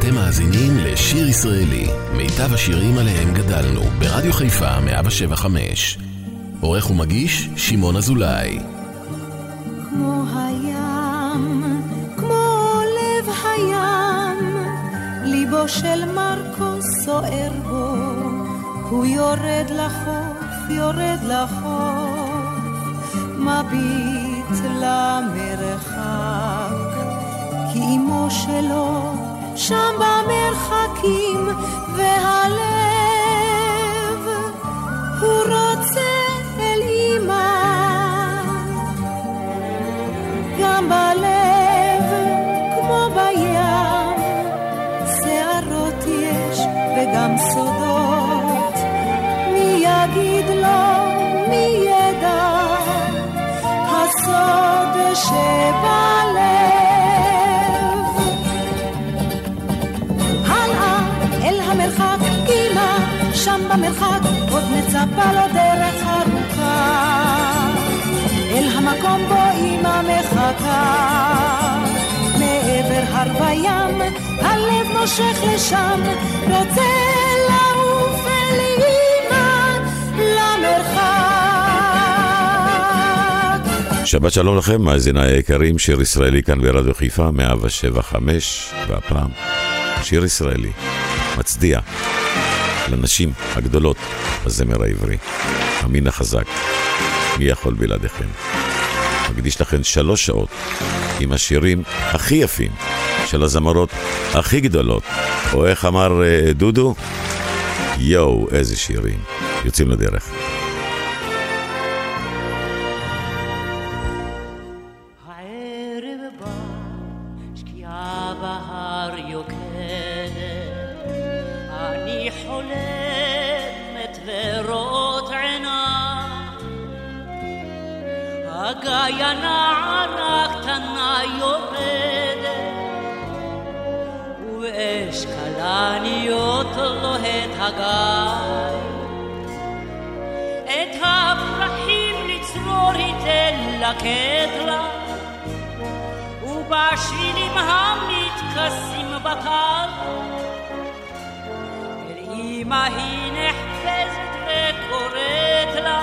אתם מאזינים לשיר ישראלי, מיטב השירים עליהם גדלנו, ברדיו חיפה 175. עורך ומגיש, שמעון אזולאי. כמו הים, כמו לב הים, ליבו של מרקו סוער בו, הוא יורד לחוף, יורד לחוף, מביט למרחק, כי אמו שלו שם במרחקים, והלב הוא רוצה מצפה לו דרך ארוכה. אל המקום בו אמא מחכה. מעבר הר וים, הלב מושך לשם, רוצה לעוף אל אמא למרחק. שבת שלום לכם, מאזיניי היקרים, שיר ישראלי כאן ברדיו חיפה, 175, והפעם שיר ישראלי, מצדיע לנשים הגדולות בזמר העברי, המין החזק, מי יכול בלעדיכם. מקדיש לכם שלוש שעות עם השירים הכי יפים של הזמרות הכי גדולות, או איך אמר אה, דודו? יואו, איזה שירים. יוצאים לדרך. הגיא הנערה קטנה יורדת, ובאש כלניות לוהט הגיא. את הפרחים לצרור ייתן לקט לה, ובשבילים המתכסים בקר, אל אמא היא נחפזת וקוראת לה,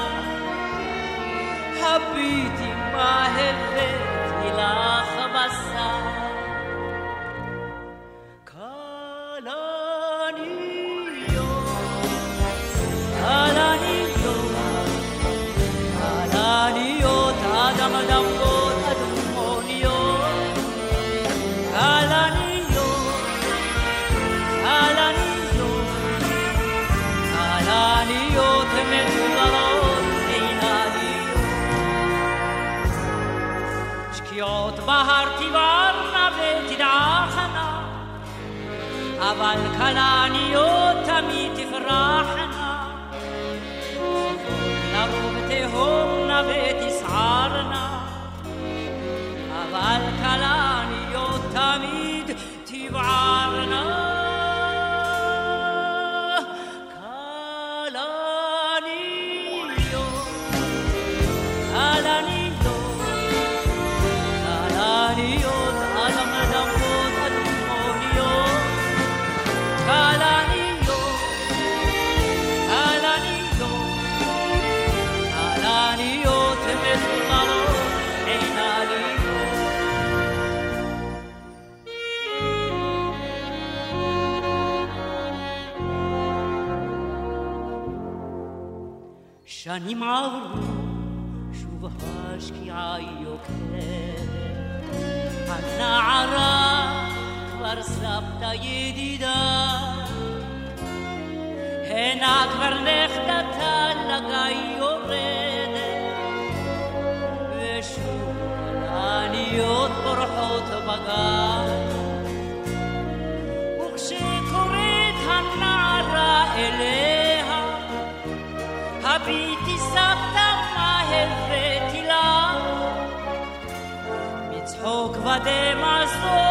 הביטי מה הבאתי אבל כלניות תמיד תפרחנה. לרוב תהומנה ותסערנה, ماني معروف شوف هاشكي عيو أنا عراك برسابتا يديدا هناك برلختا تلقى يورد وشو الانيوت برحوت بقى وكشي كوريت هنا على إليه además soy.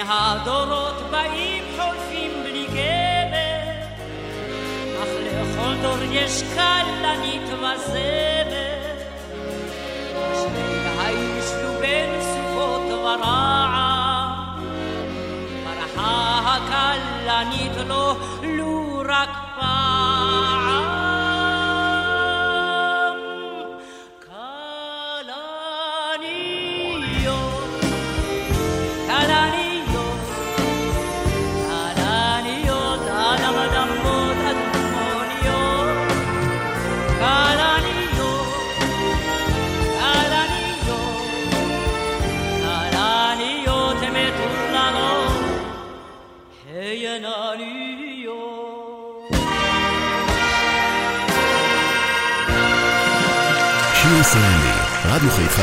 כן, הדורות באים חולפים בלי גבר, אך לכל דור יש כלנית וזמר. שני הישלו בין סוכות ורעם, ברחה הכלנית לו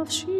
of she.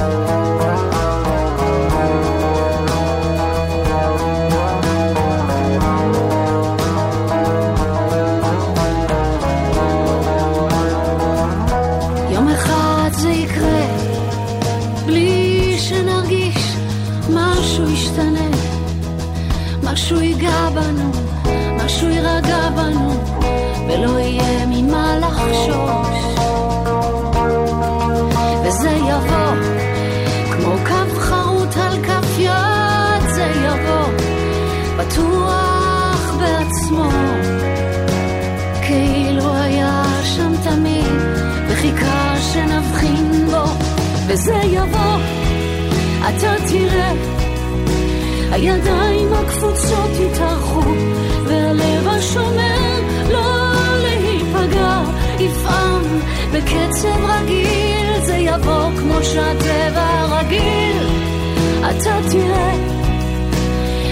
וזה יבוא, אתה תראה, הידיים הקפוצות יתארחו, והלב השומר לא להיפגע, יפעם בקצב רגיל, זה יבוא כמו שהטבע רגיל, אתה תראה,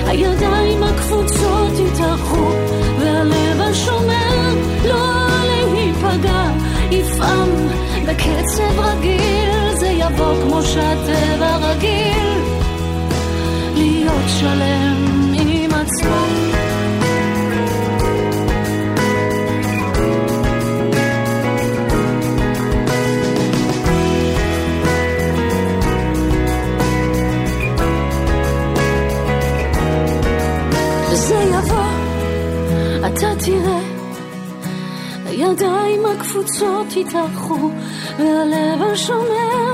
הידיים הקפוצות יתארחו, והלב השומר לא להיפגע, יפעם בקצב רגיל, זה יבוא כמו שהטבע רגיל, להיות שלם עם עצמו. אתה תראה, הידיים הקפוצות יתארחו, והלב השומר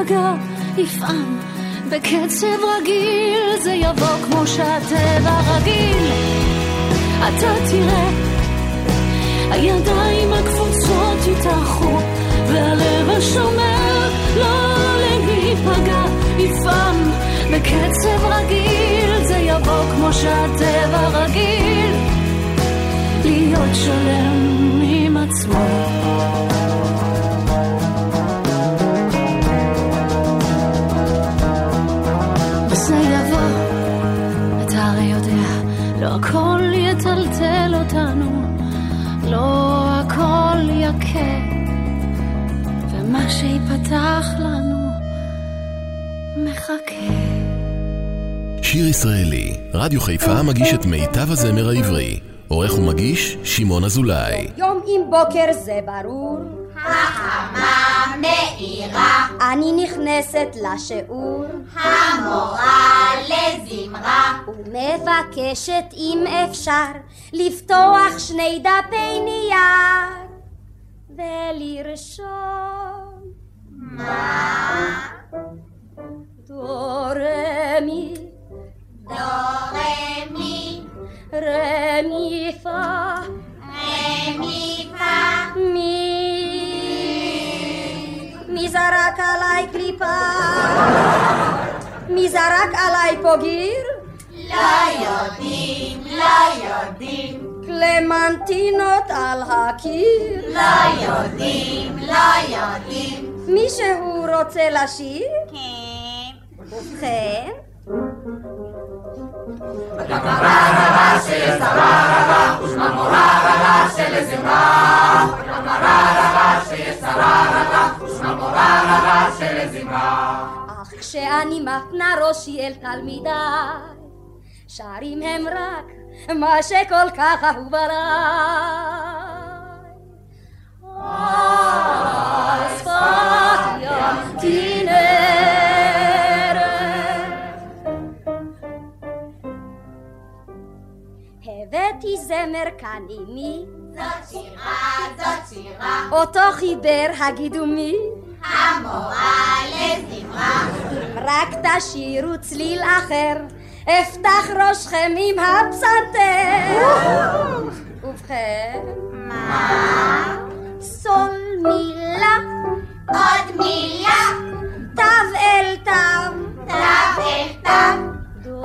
להיפגע, יפעם. בקצב רגיל, זה יבוא כמו שהטבע רגיל, אתה תראה, הידיים הקפוצות יתארחו, והלב השומר לא להיפגע, יפעם. בקצב רגיל, זה יבוא כמו שהטבע רגיל, להיות שלם עם עצמו. שיפתח לנו מחכה. שיר ישראלי, רדיו חיפה מגיש את מיטב הזמר העברי. עורך ומגיש, שמעון אזולאי. יום עם בוקר זה ברור, החמה מאירה, אני נכנסת לשיעור, המורה לזמרה, ומבקשת אם אפשר לפתוח שני דפי נייר ולרשום מי זרק עליי פה גיר? לא יודעים, לא יודעים, קלמנטינות על הקיר? לא יודעים, לא יודעים, מישהו רוצה לשיר? כן. ובכן, אך כשאני מפנה ראשי אל תלמידיי, שרים הם רק מה שכל כך אהוב עליי. הבאתי זמר כאן עימי. זאת שירה, זאת שירה. אותו חיבר, הגידו מי? המורה לזמרה. אם רק תשאירו צליל אחר, אפתח ראשכם עם הפסנתר. ובכן... מה? סול מילה, עוד מילה, תו אל תו, תו אל תו, דו.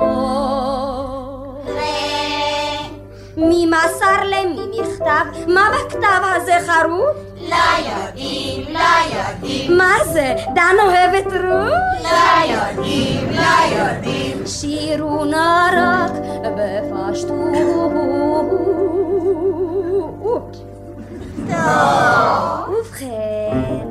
ר. ממסר למי מכתב, מה בכתב הזה חרוט? לא יודעים, לא יודעים, מה זה, דן אוהבת רות? לא יודעים, לא יודעים. שירו נא רק בפשטות. טוב. ובכן...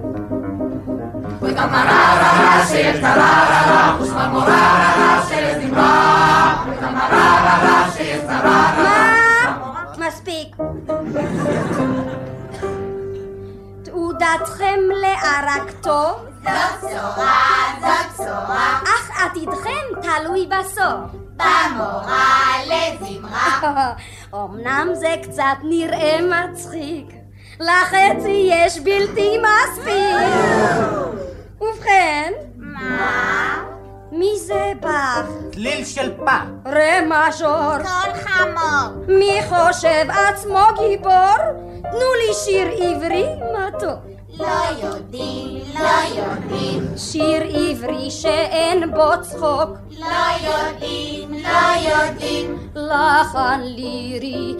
וכמררה שיש טרררה, ושמרמוררה שיש נמרה, וכמררה שיש טרררה. מה? מספיק. תעודתכם לערקתו? זו בשורה, זו בשורה. אך עתידכם תלוי בסוף. במורה לזמרה. אמנם זה קצת נראה מצחיק. לחצי יש בלתי מספיק. ובכן, מה? מי זה באך? צליל של פא. רה מז'ור. קול חמור. מי חושב עצמו גיבור? תנו לי שיר עברי מתוק. לא יודעים, לא יודעים. שיר עברי שאין בו צחוק. לא יודעים, לא יודעים. לחן לירי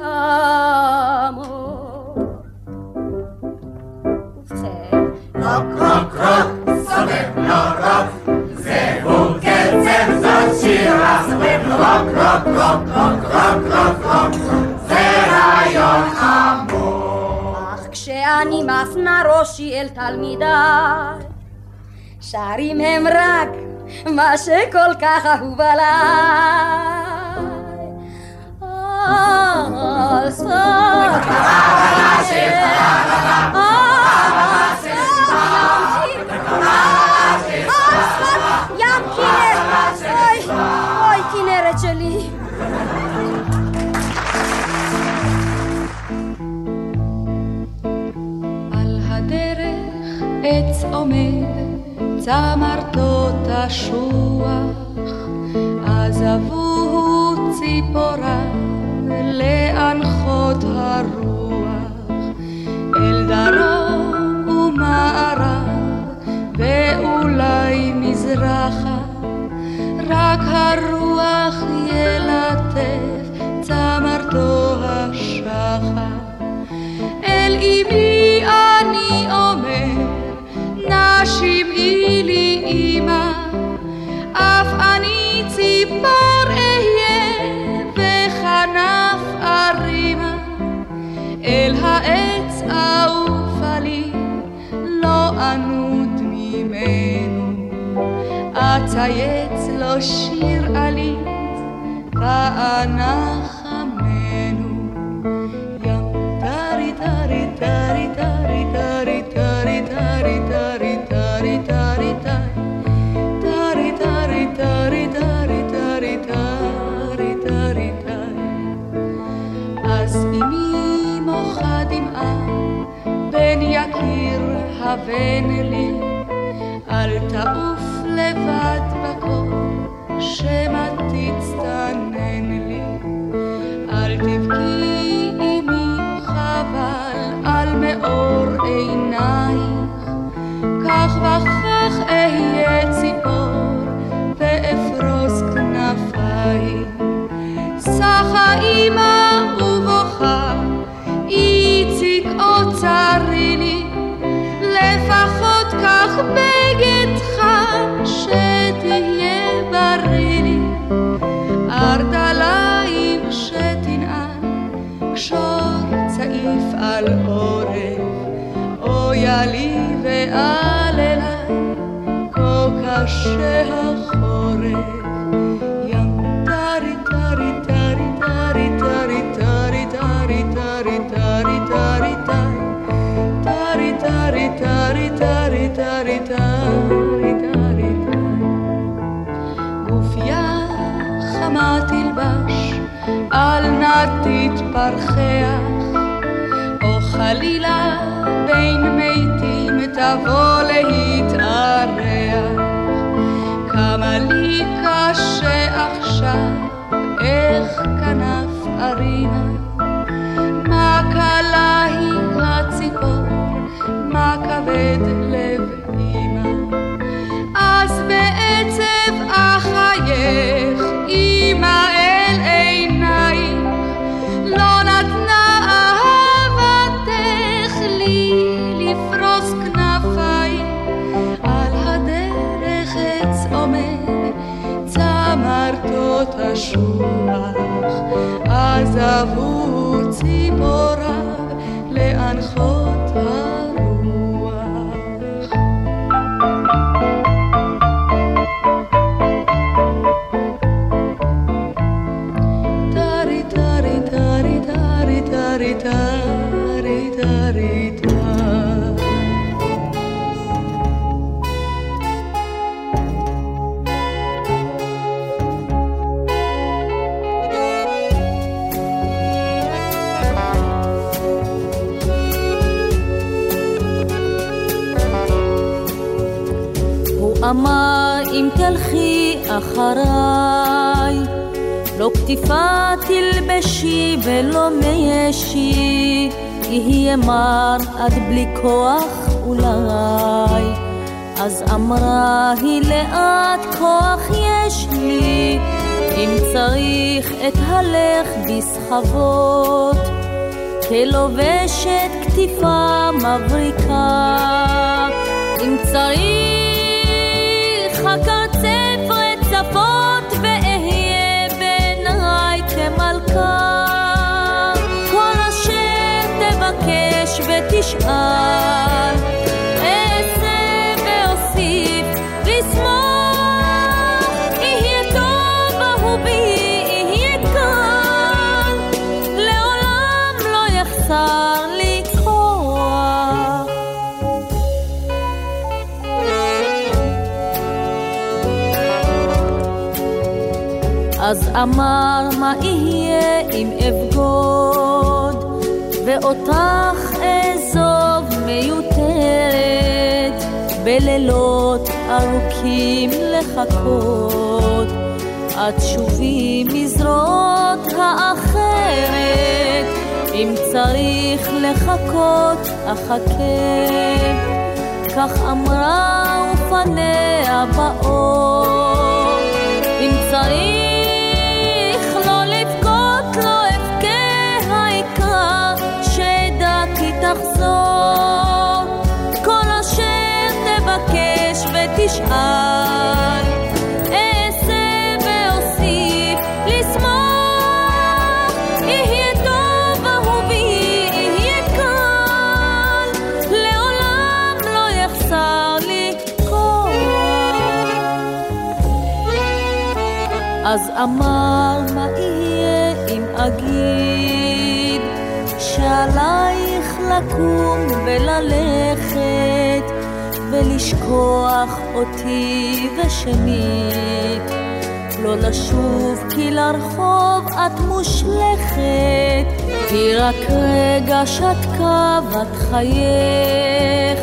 ועמוק. ובכן... רוק, רוק, רוק, סובב לו רוק. זהו קצב, זאת שירה. סובב לו רוק, רוק, רוק, רוק, רוק, רוק, רוק. זה רעיון עמוק. כשאני מפנה ראשי אל תלמידיי, שרים הם רק מה שכל כך אהוב עליי. על שפת הדרך עץ עומד, צמרתו תשוח, עזבוהו ציפוריו לאנחות הרוח, אל דרום ומערב, ואולי מזרחה, רק הרוח ילטף צמרתו השחר. אל אמי שמעי לי אמא, אף אני ציפור אהיה וכנף ארימה. אל העץ אעופה לי, לא אנוד ממנו. אצייץ לו שיר עלית, ואנחמנו. הבן לי אל תעוף לבד בקור שמא תצטנן לי. אל תבכי אמי חבל על מאור עינייך כך וכך אהיה ציפור ואפרוס כנפייך. סחה אמא לי ואל אליי כה קשה החורף תבוא להתארח. כמה לי קשה עכשיו, איך כנף ארינה, people יהיה מר עד בלי כוח אולי. אז אמרה היא לאט כוח יש לי, אם צריך את הלך בסחבות, כלובשת כתיפה מבריקה, אם צריך ותשאל, אעשה ואוסיף לשמוח, יהיה טוב אהובי, יהיה כאן, לעולם לא יחסר לי כוח. אז אמר מה יהיה אם אבגוד? ואותך בלילות ארוכים לחכות עד שובי מזרועות האחרת. אם צריך לחכות אחכה. כך אמרה ופניה באור. אם צריך לא לא תחזור אז אמר מה יהיה אם אגיד שעלייך לקום וללכת ולשכוח אותי ושנית לא לשוב כי לרחוב את מושלכת היא רק רגע שתקה בת חייך.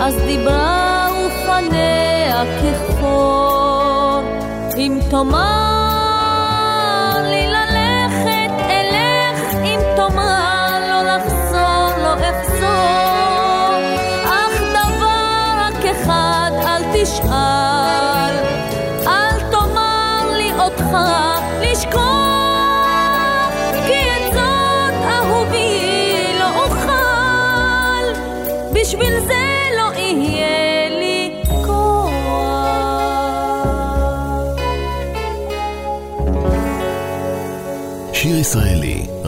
אז דיברה ופניה כחור אם תאמר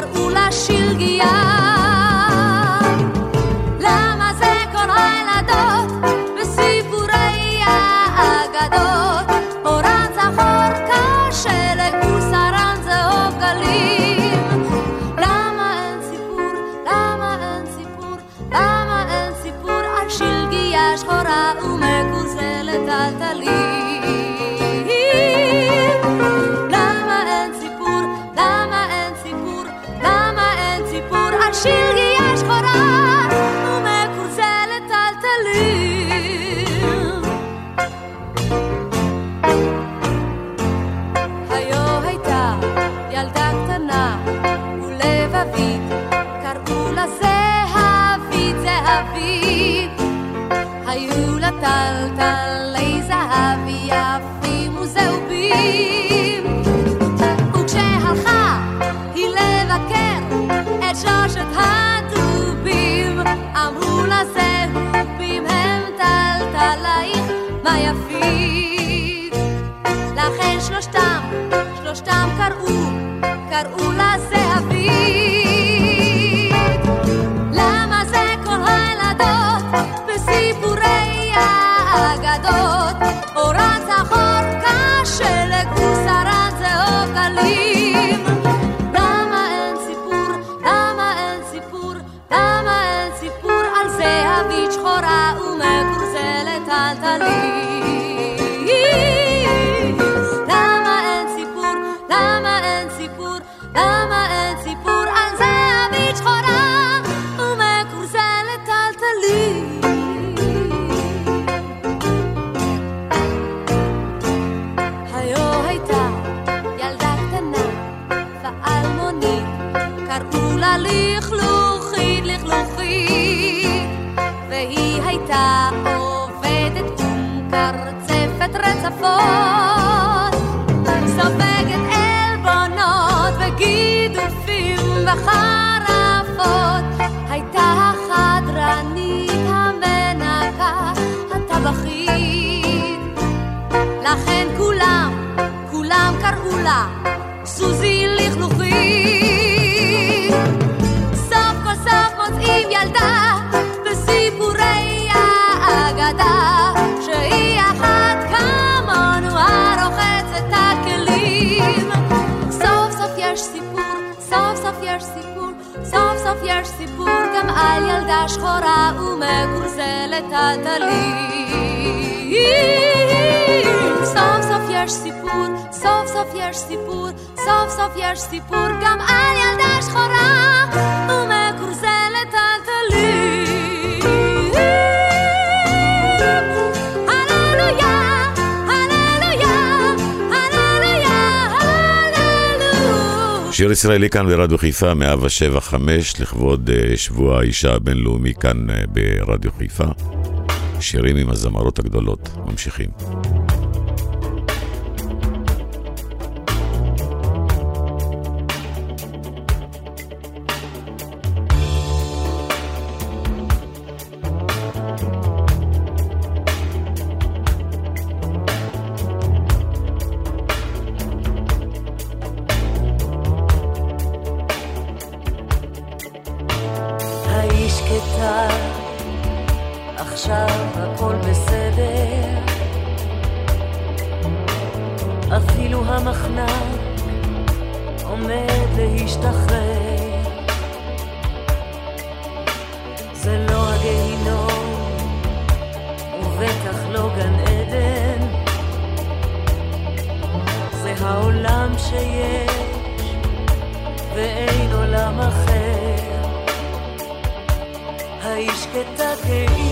קראו לה שלגיה. קראו לכלוכית, לכלוכית, והיא הייתה עובדת ומקרצפת רצפות, סופגת עלבונות וגידופים וחרפות, הייתה החדרנית המנקה הטבחית, לכן כולם, כולם קראו לה על ילדה שחורה ומגורזלת הטלית. סוף סוף יש סיפור, סוף סוף יש סיפור, סוף סוף יש סיפור גם על ילדה שחורה ומגורזלת שיר ישראלי כאן ברדיו חיפה, 107.5, לכבוד uh, שבוע האישה הבינלאומי כאן uh, ברדיו חיפה. שירים עם הזמרות הגדולות, ממשיכים. אפילו המחנק עומד להשתחרר. זה לא הגיהינום, ובטח לא גן עדן, זה העולם שיש, ואין עולם אחר. האיש כתגאי כאילו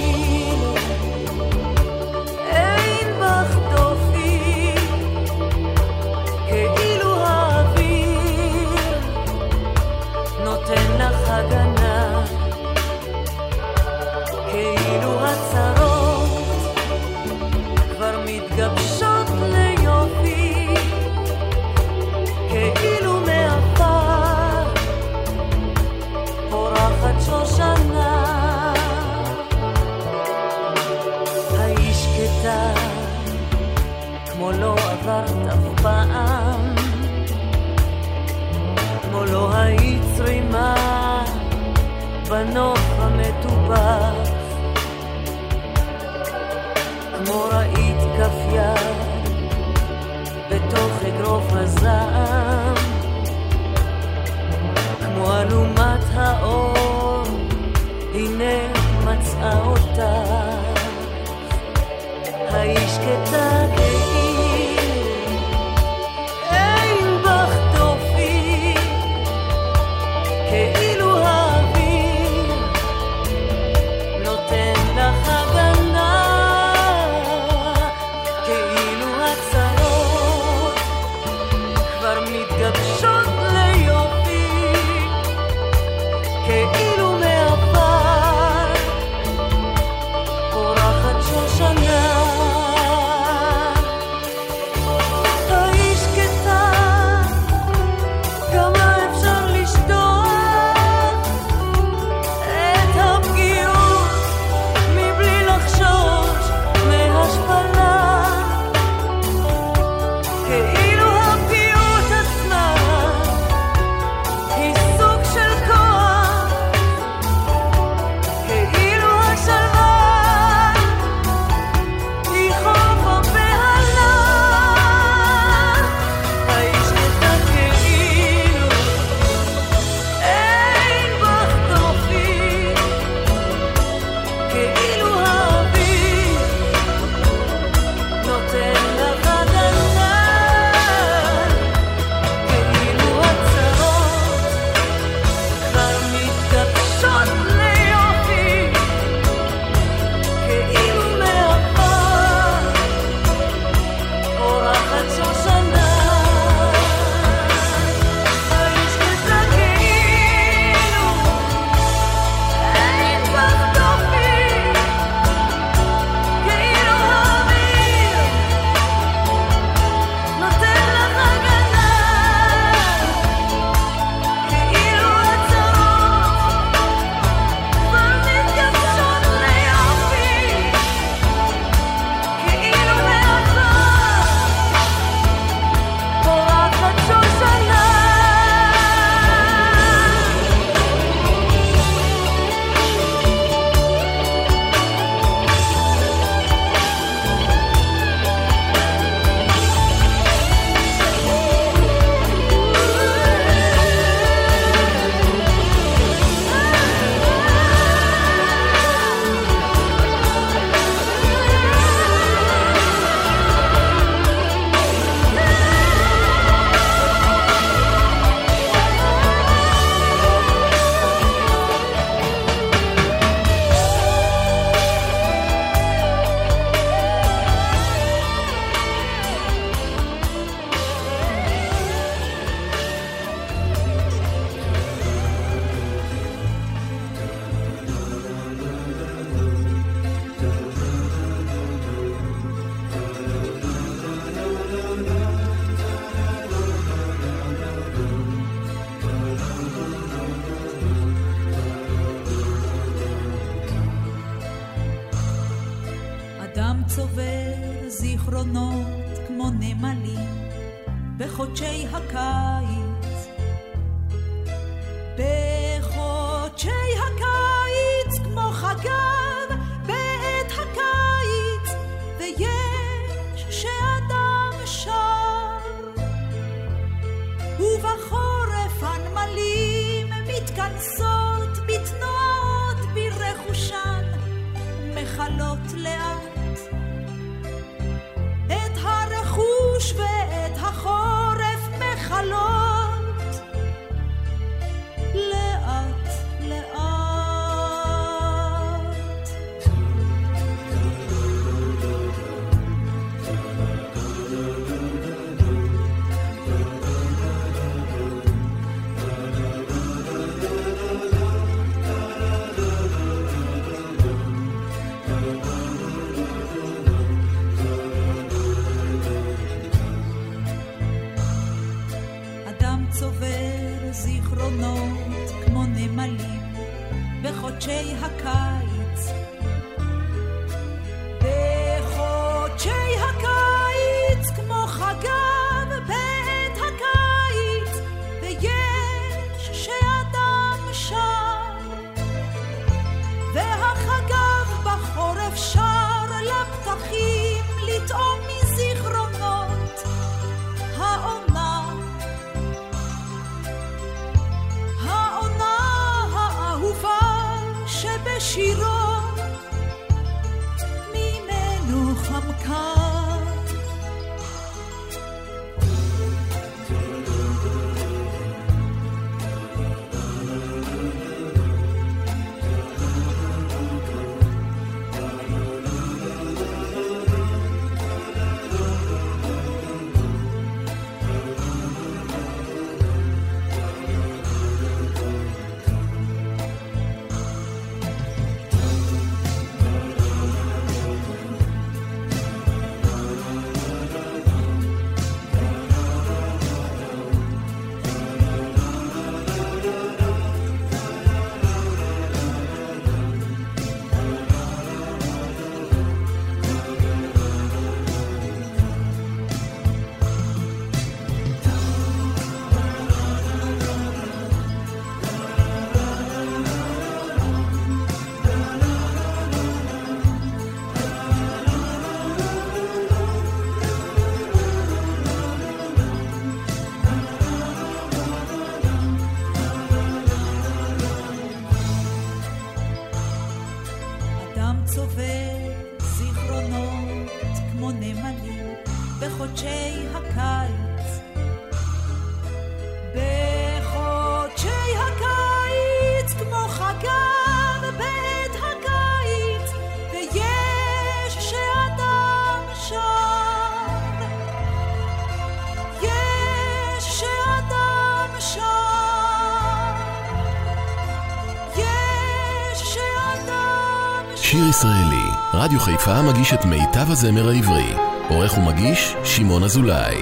רדיו חיפה מגיש את מיטב הזמר העברי. עורך ומגיש, שמעון אזולאי.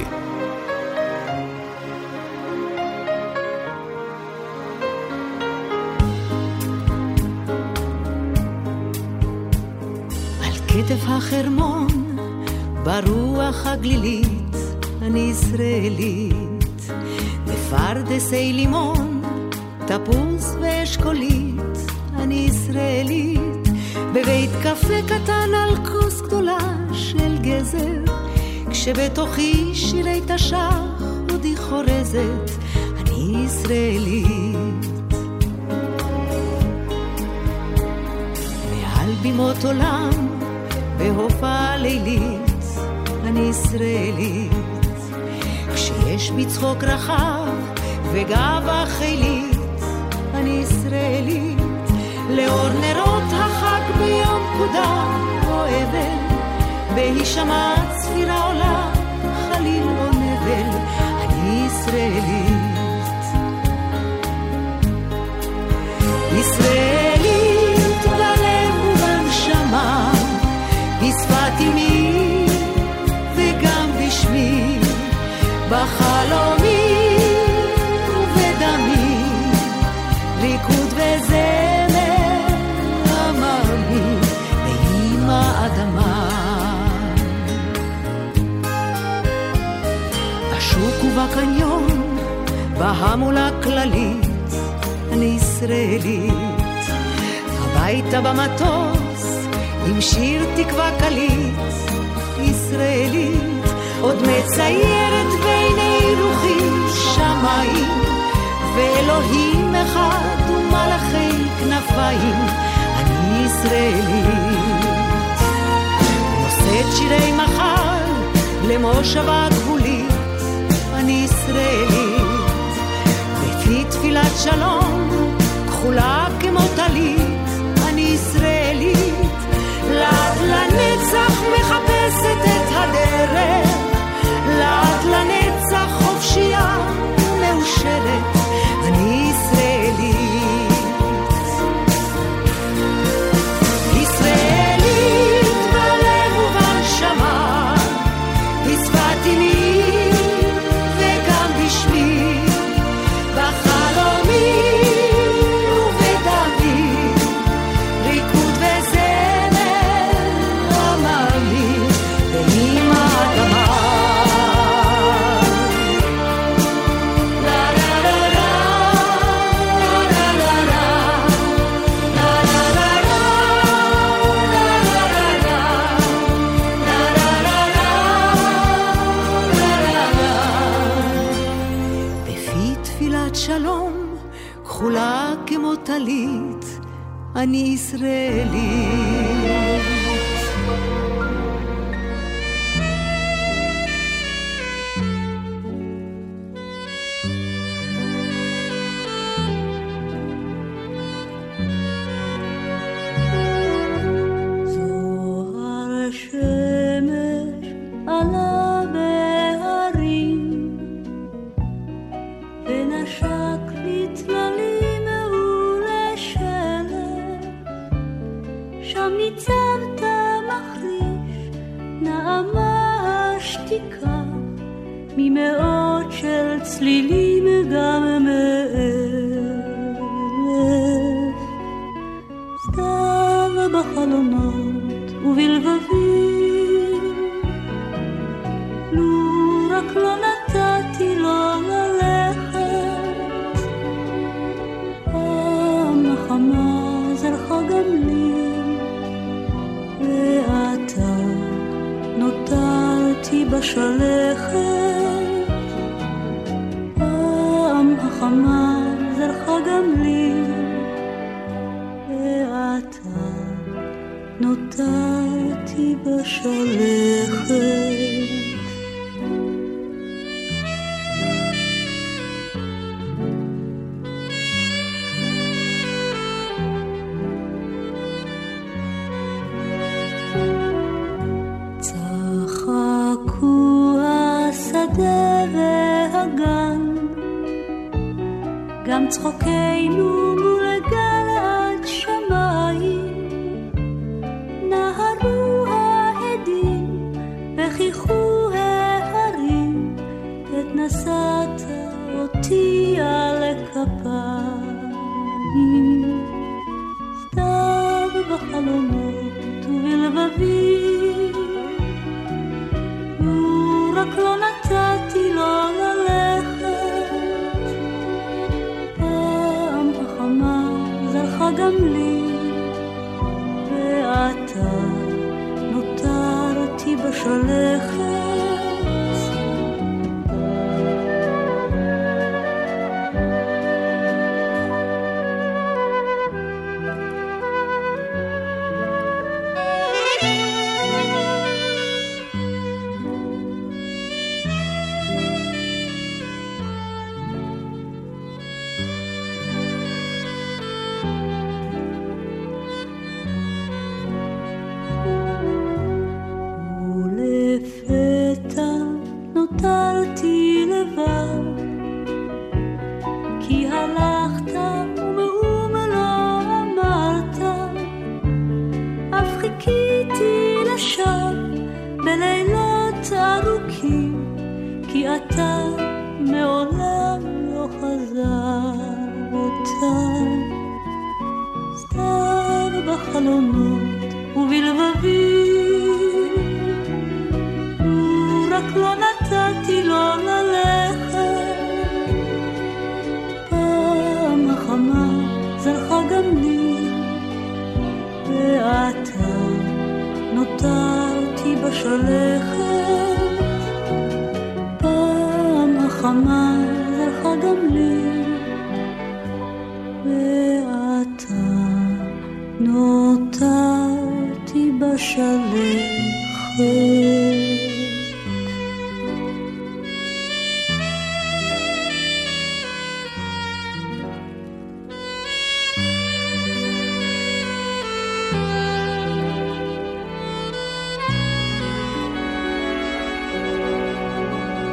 על כתף החרמון, ברוח הגלילית, כשבתוכי שירי תש"ח עודי חורזת, אני ישראלית. מעל בימות עולם, בהופעה לילית, אני ישראלית. כשיש בי צחוק רחב וגאווה חילית, אני ישראלית. לאור נרות החג ביום פקודה או אבל, בהישמע אני ישראלית. בהמולה כללית, אני ישראלית. הביתה במטוס, עם שיר תקווה קליט, ישראלית. עוד מציירת בעיני רוחי שמיים, ואלוהים אחד ומלאכי כנפיים, אני ישראלית. נושאת שירי מחר למושבה תפילת שלום, כחולה כמו טלית, אני ישראלית, לעד לנצח מחפשת את הדרך, לעד לנצח אני ישראלית. שלכת.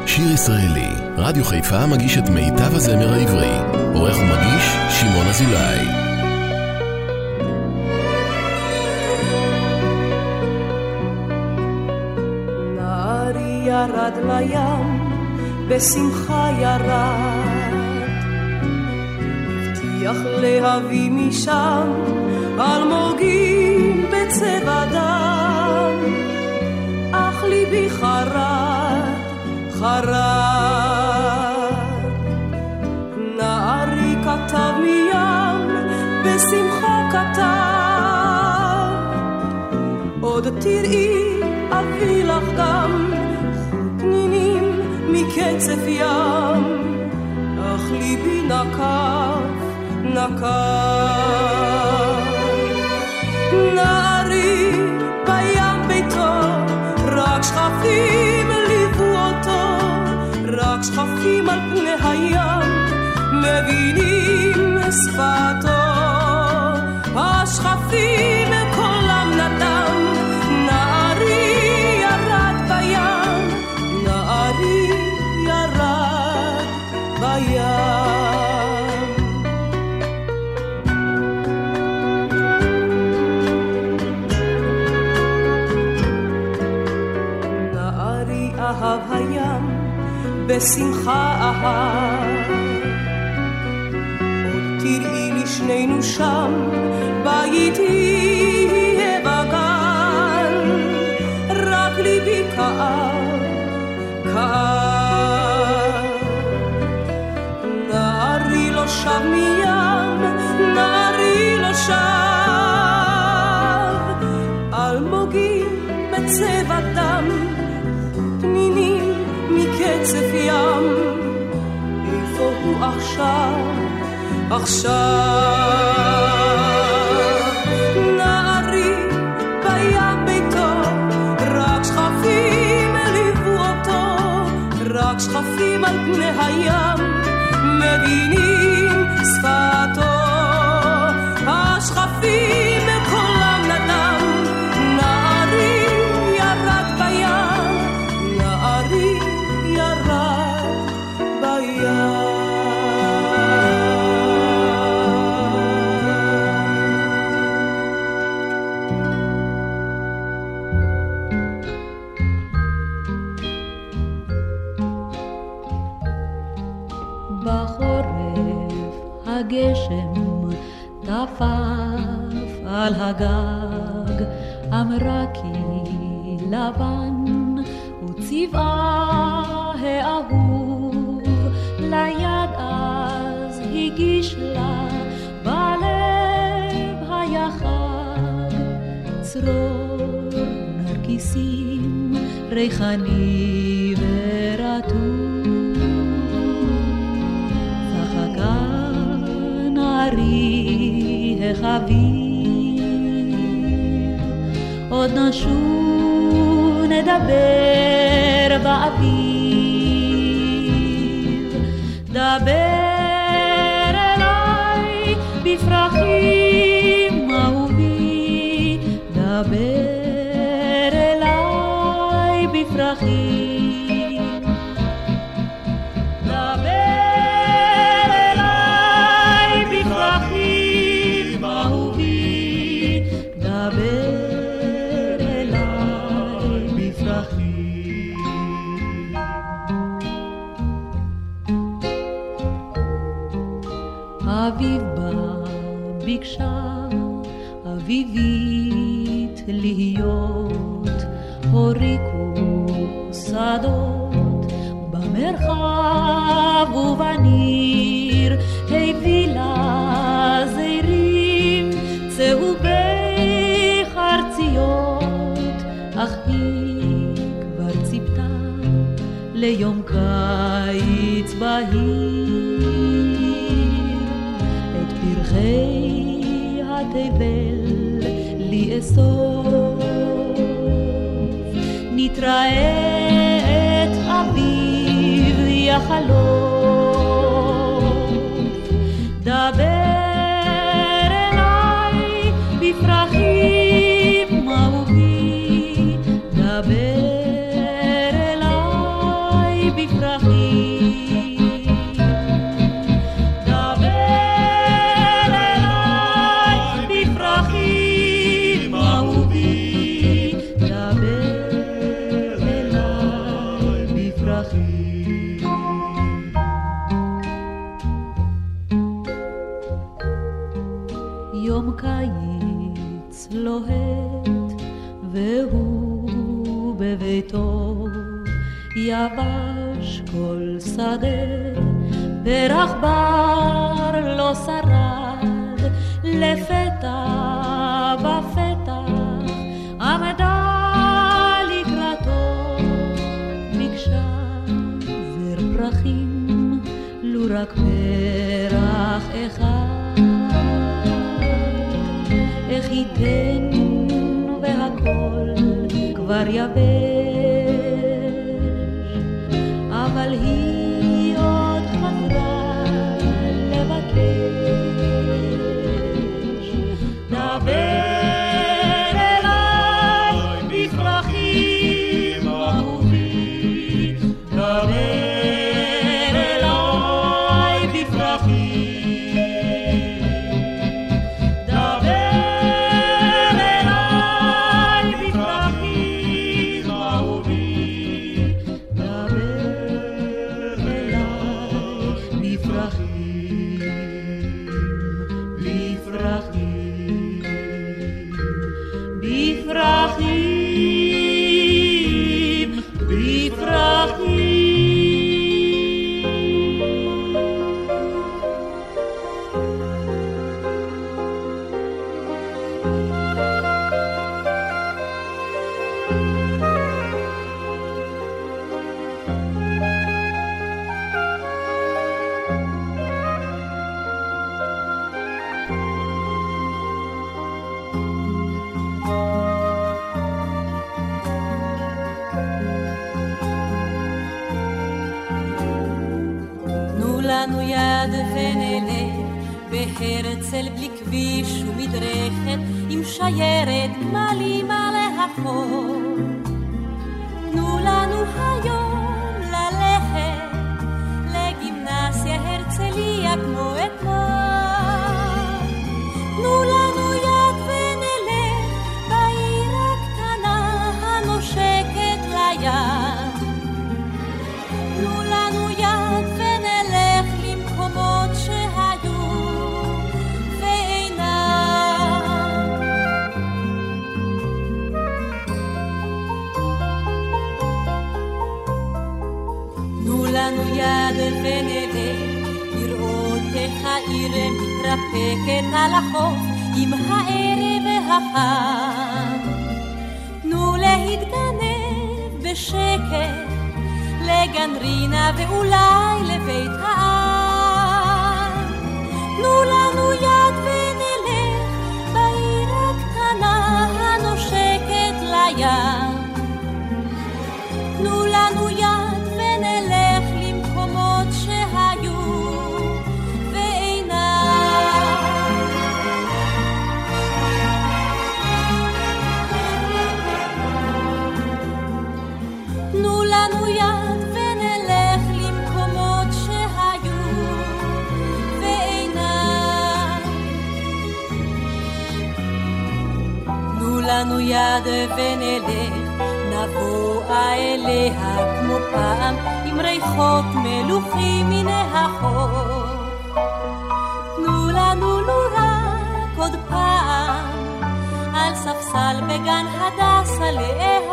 שיר ישראלי, רדיו חיפה מגיש את מיטב הזמר העברי, עורך ומגיש שמעון אזולאי. עד לים, בשמחה ירד. הבטיח להביא משם אלמוגים בצבע דם, אך ליבי חרד, חרד. נערי כתב מים, בשמחה כתב, עוד תראי אביא לך מקצף ים, אך ליבי נקף, נקף. נערי בים ביתו, רק שכפים ליוו אותו, רק שכפים על פני הים, מבינים שפתו. אהב הים, בשמחה אהב. עוד תראי לי שנינו שם, בית היא עכשיו הגג, אמרה כי לבן הוא צבעה האהוב, ליד אז הגיש לה בלב היה חג, צרור נרקיסים ריחני ורטוב. צחקה נערי החביב עוד נשוב נדבר באוויר העכבר לא שרד, לפתע בפתח עמדה לקראתו מקשה זר פרחים, לו רק פרח אחד. איך ייתן והכל כבר יבש לנו יד ונלך בהרצל בלי כביש ומדרכת עם שיירת גמלים על החור. תנו לנו היום מתרפקת על החוף עם הערב החם. תנו להתגנב בשקט לגן רינה ואולי לבית העם. תנו לנו יד ונלך בעיר הקטנה הנושקת לים. לנו יד ונלך, נבוא אליה כמו פעם, עם ריחות מלוכים מן החור. תנו לנו לו רק עוד פעם, על ספסל בגן הדסה לאהוב.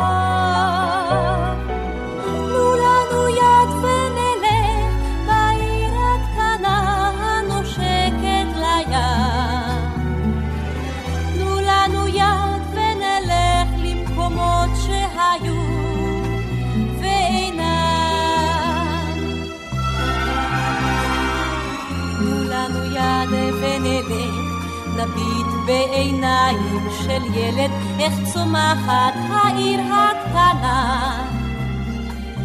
נביט בעיניים של ילד, איך צומחת העיר הקטנה,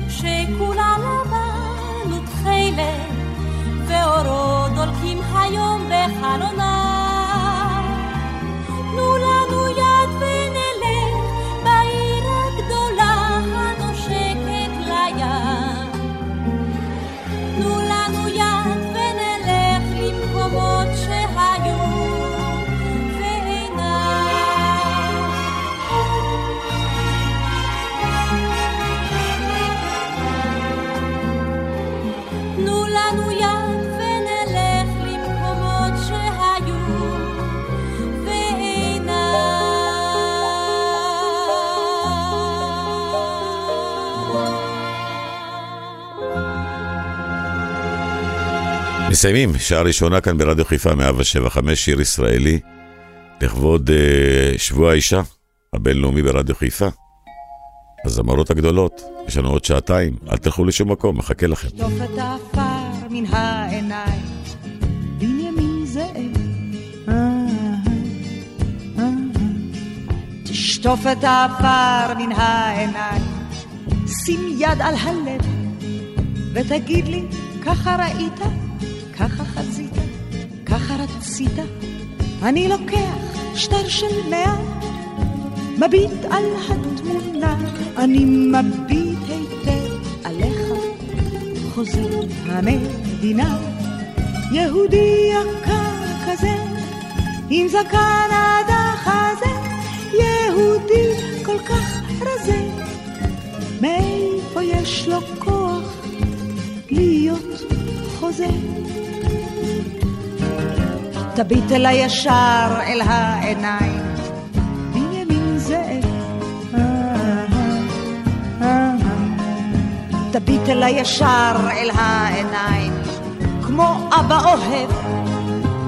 שכולה לבן ותכלת, ואורות דולקים היום בחלונה. מסיימים, שעה ראשונה כאן ברדיו חיפה 175, שיר ישראלי, לכבוד uh, שבוע האישה הבינלאומי ברדיו חיפה. הזמרות הגדולות, יש לנו עוד שעתיים, אל תלכו לשום מקום, מחכה לכם. שטוף את העפר מן העיניים, בנימין זאב. תשטוף את העפר מן העיניים, שים יד על הלב, ותגיד לי, ככה ראית? רצית, אני לוקח שטר של מאה, מביט על התמונה, אני מביט היטב עליך, חוזר המדינה, יהודי יקר כזה, עם זקן עד החזה, יהודי כל כך רזה, מאיפה יש לו כוח להיות חוזה? תביט אל הישר אל העיניים, בנימין זאב. תביט אל הישר אל העיניים, כמו אבא אוהב,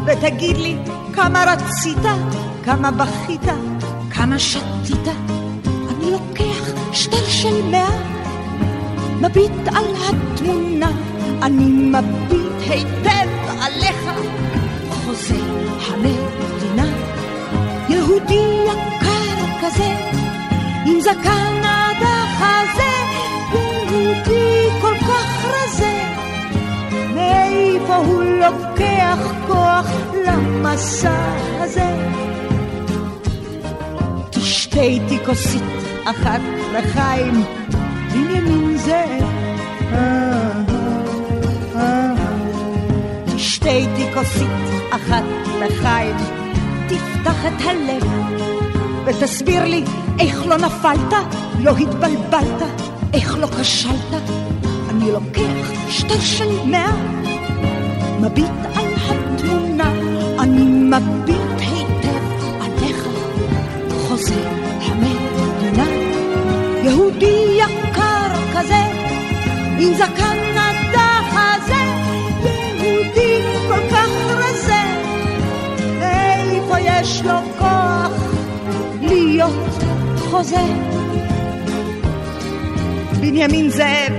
ותגיד לי כמה רצית, כמה בכית, כמה שתית, אני לוקח שטר של מאה, מביט על התמונה, אני מביט היטב עליך, חוזה המדינה, יהודי יקר כזה, עם זקן עד החזה, יהודי כל כך רזה, מאיפה הוא לוקח כוח למסע הזה? תשתה איתי כוסית אחת לחיים, בנימין זאב. תשתה איתי כוסית אחת לחיים, תפתח את הלב ותסביר לי איך לא נפלת, לא התבלבלת, איך לא כשלת. אני לוקח שטר של מאה, מביט על התמונה, אני מביט היטב עליך, חוזר המדינה, יהודי יקר כזה, עם זקן יש לו כוח להיות חוזה? בנימין זאב,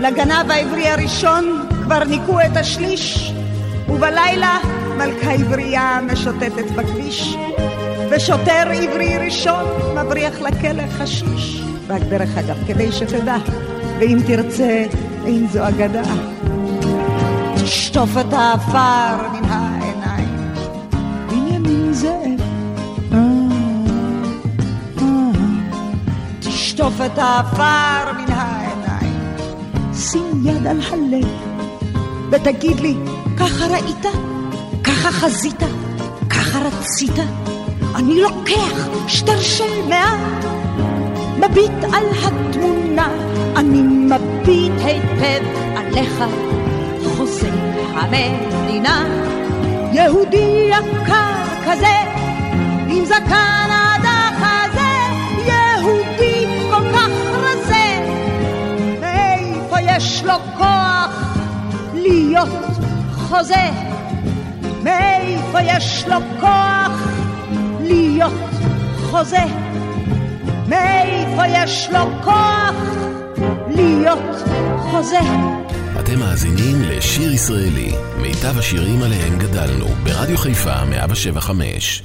לגנב העברי הראשון כבר ניקו את השליש, ובלילה מלכה עברייה משוטטת בכביש, ושוטר עברי ראשון מבריח לכלא חשיש. רק דרך אגב, כדי שתדע, ואם תרצה, אין זו אגדה. תשטוף את העפר מן העיניים, תשטוף את העפר מן העיניים, שים יד על הלב, ותגיד לי, ככה ראית? ככה חזית? ככה רצית? אני לוקח שטר של מאה, מביט על התמונה, אני מביט היטב עליך, חוזה המדינה, יהודי יקר כזה, עם זקן לו כוח להיות חוזה? מאיפה יש לו כוח להיות חוזה? מאיפה יש לו כוח להיות חוזה? אתם מאזינים לשיר ישראלי, מיטב השירים עליהם גדלנו, ברדיו חיפה 175.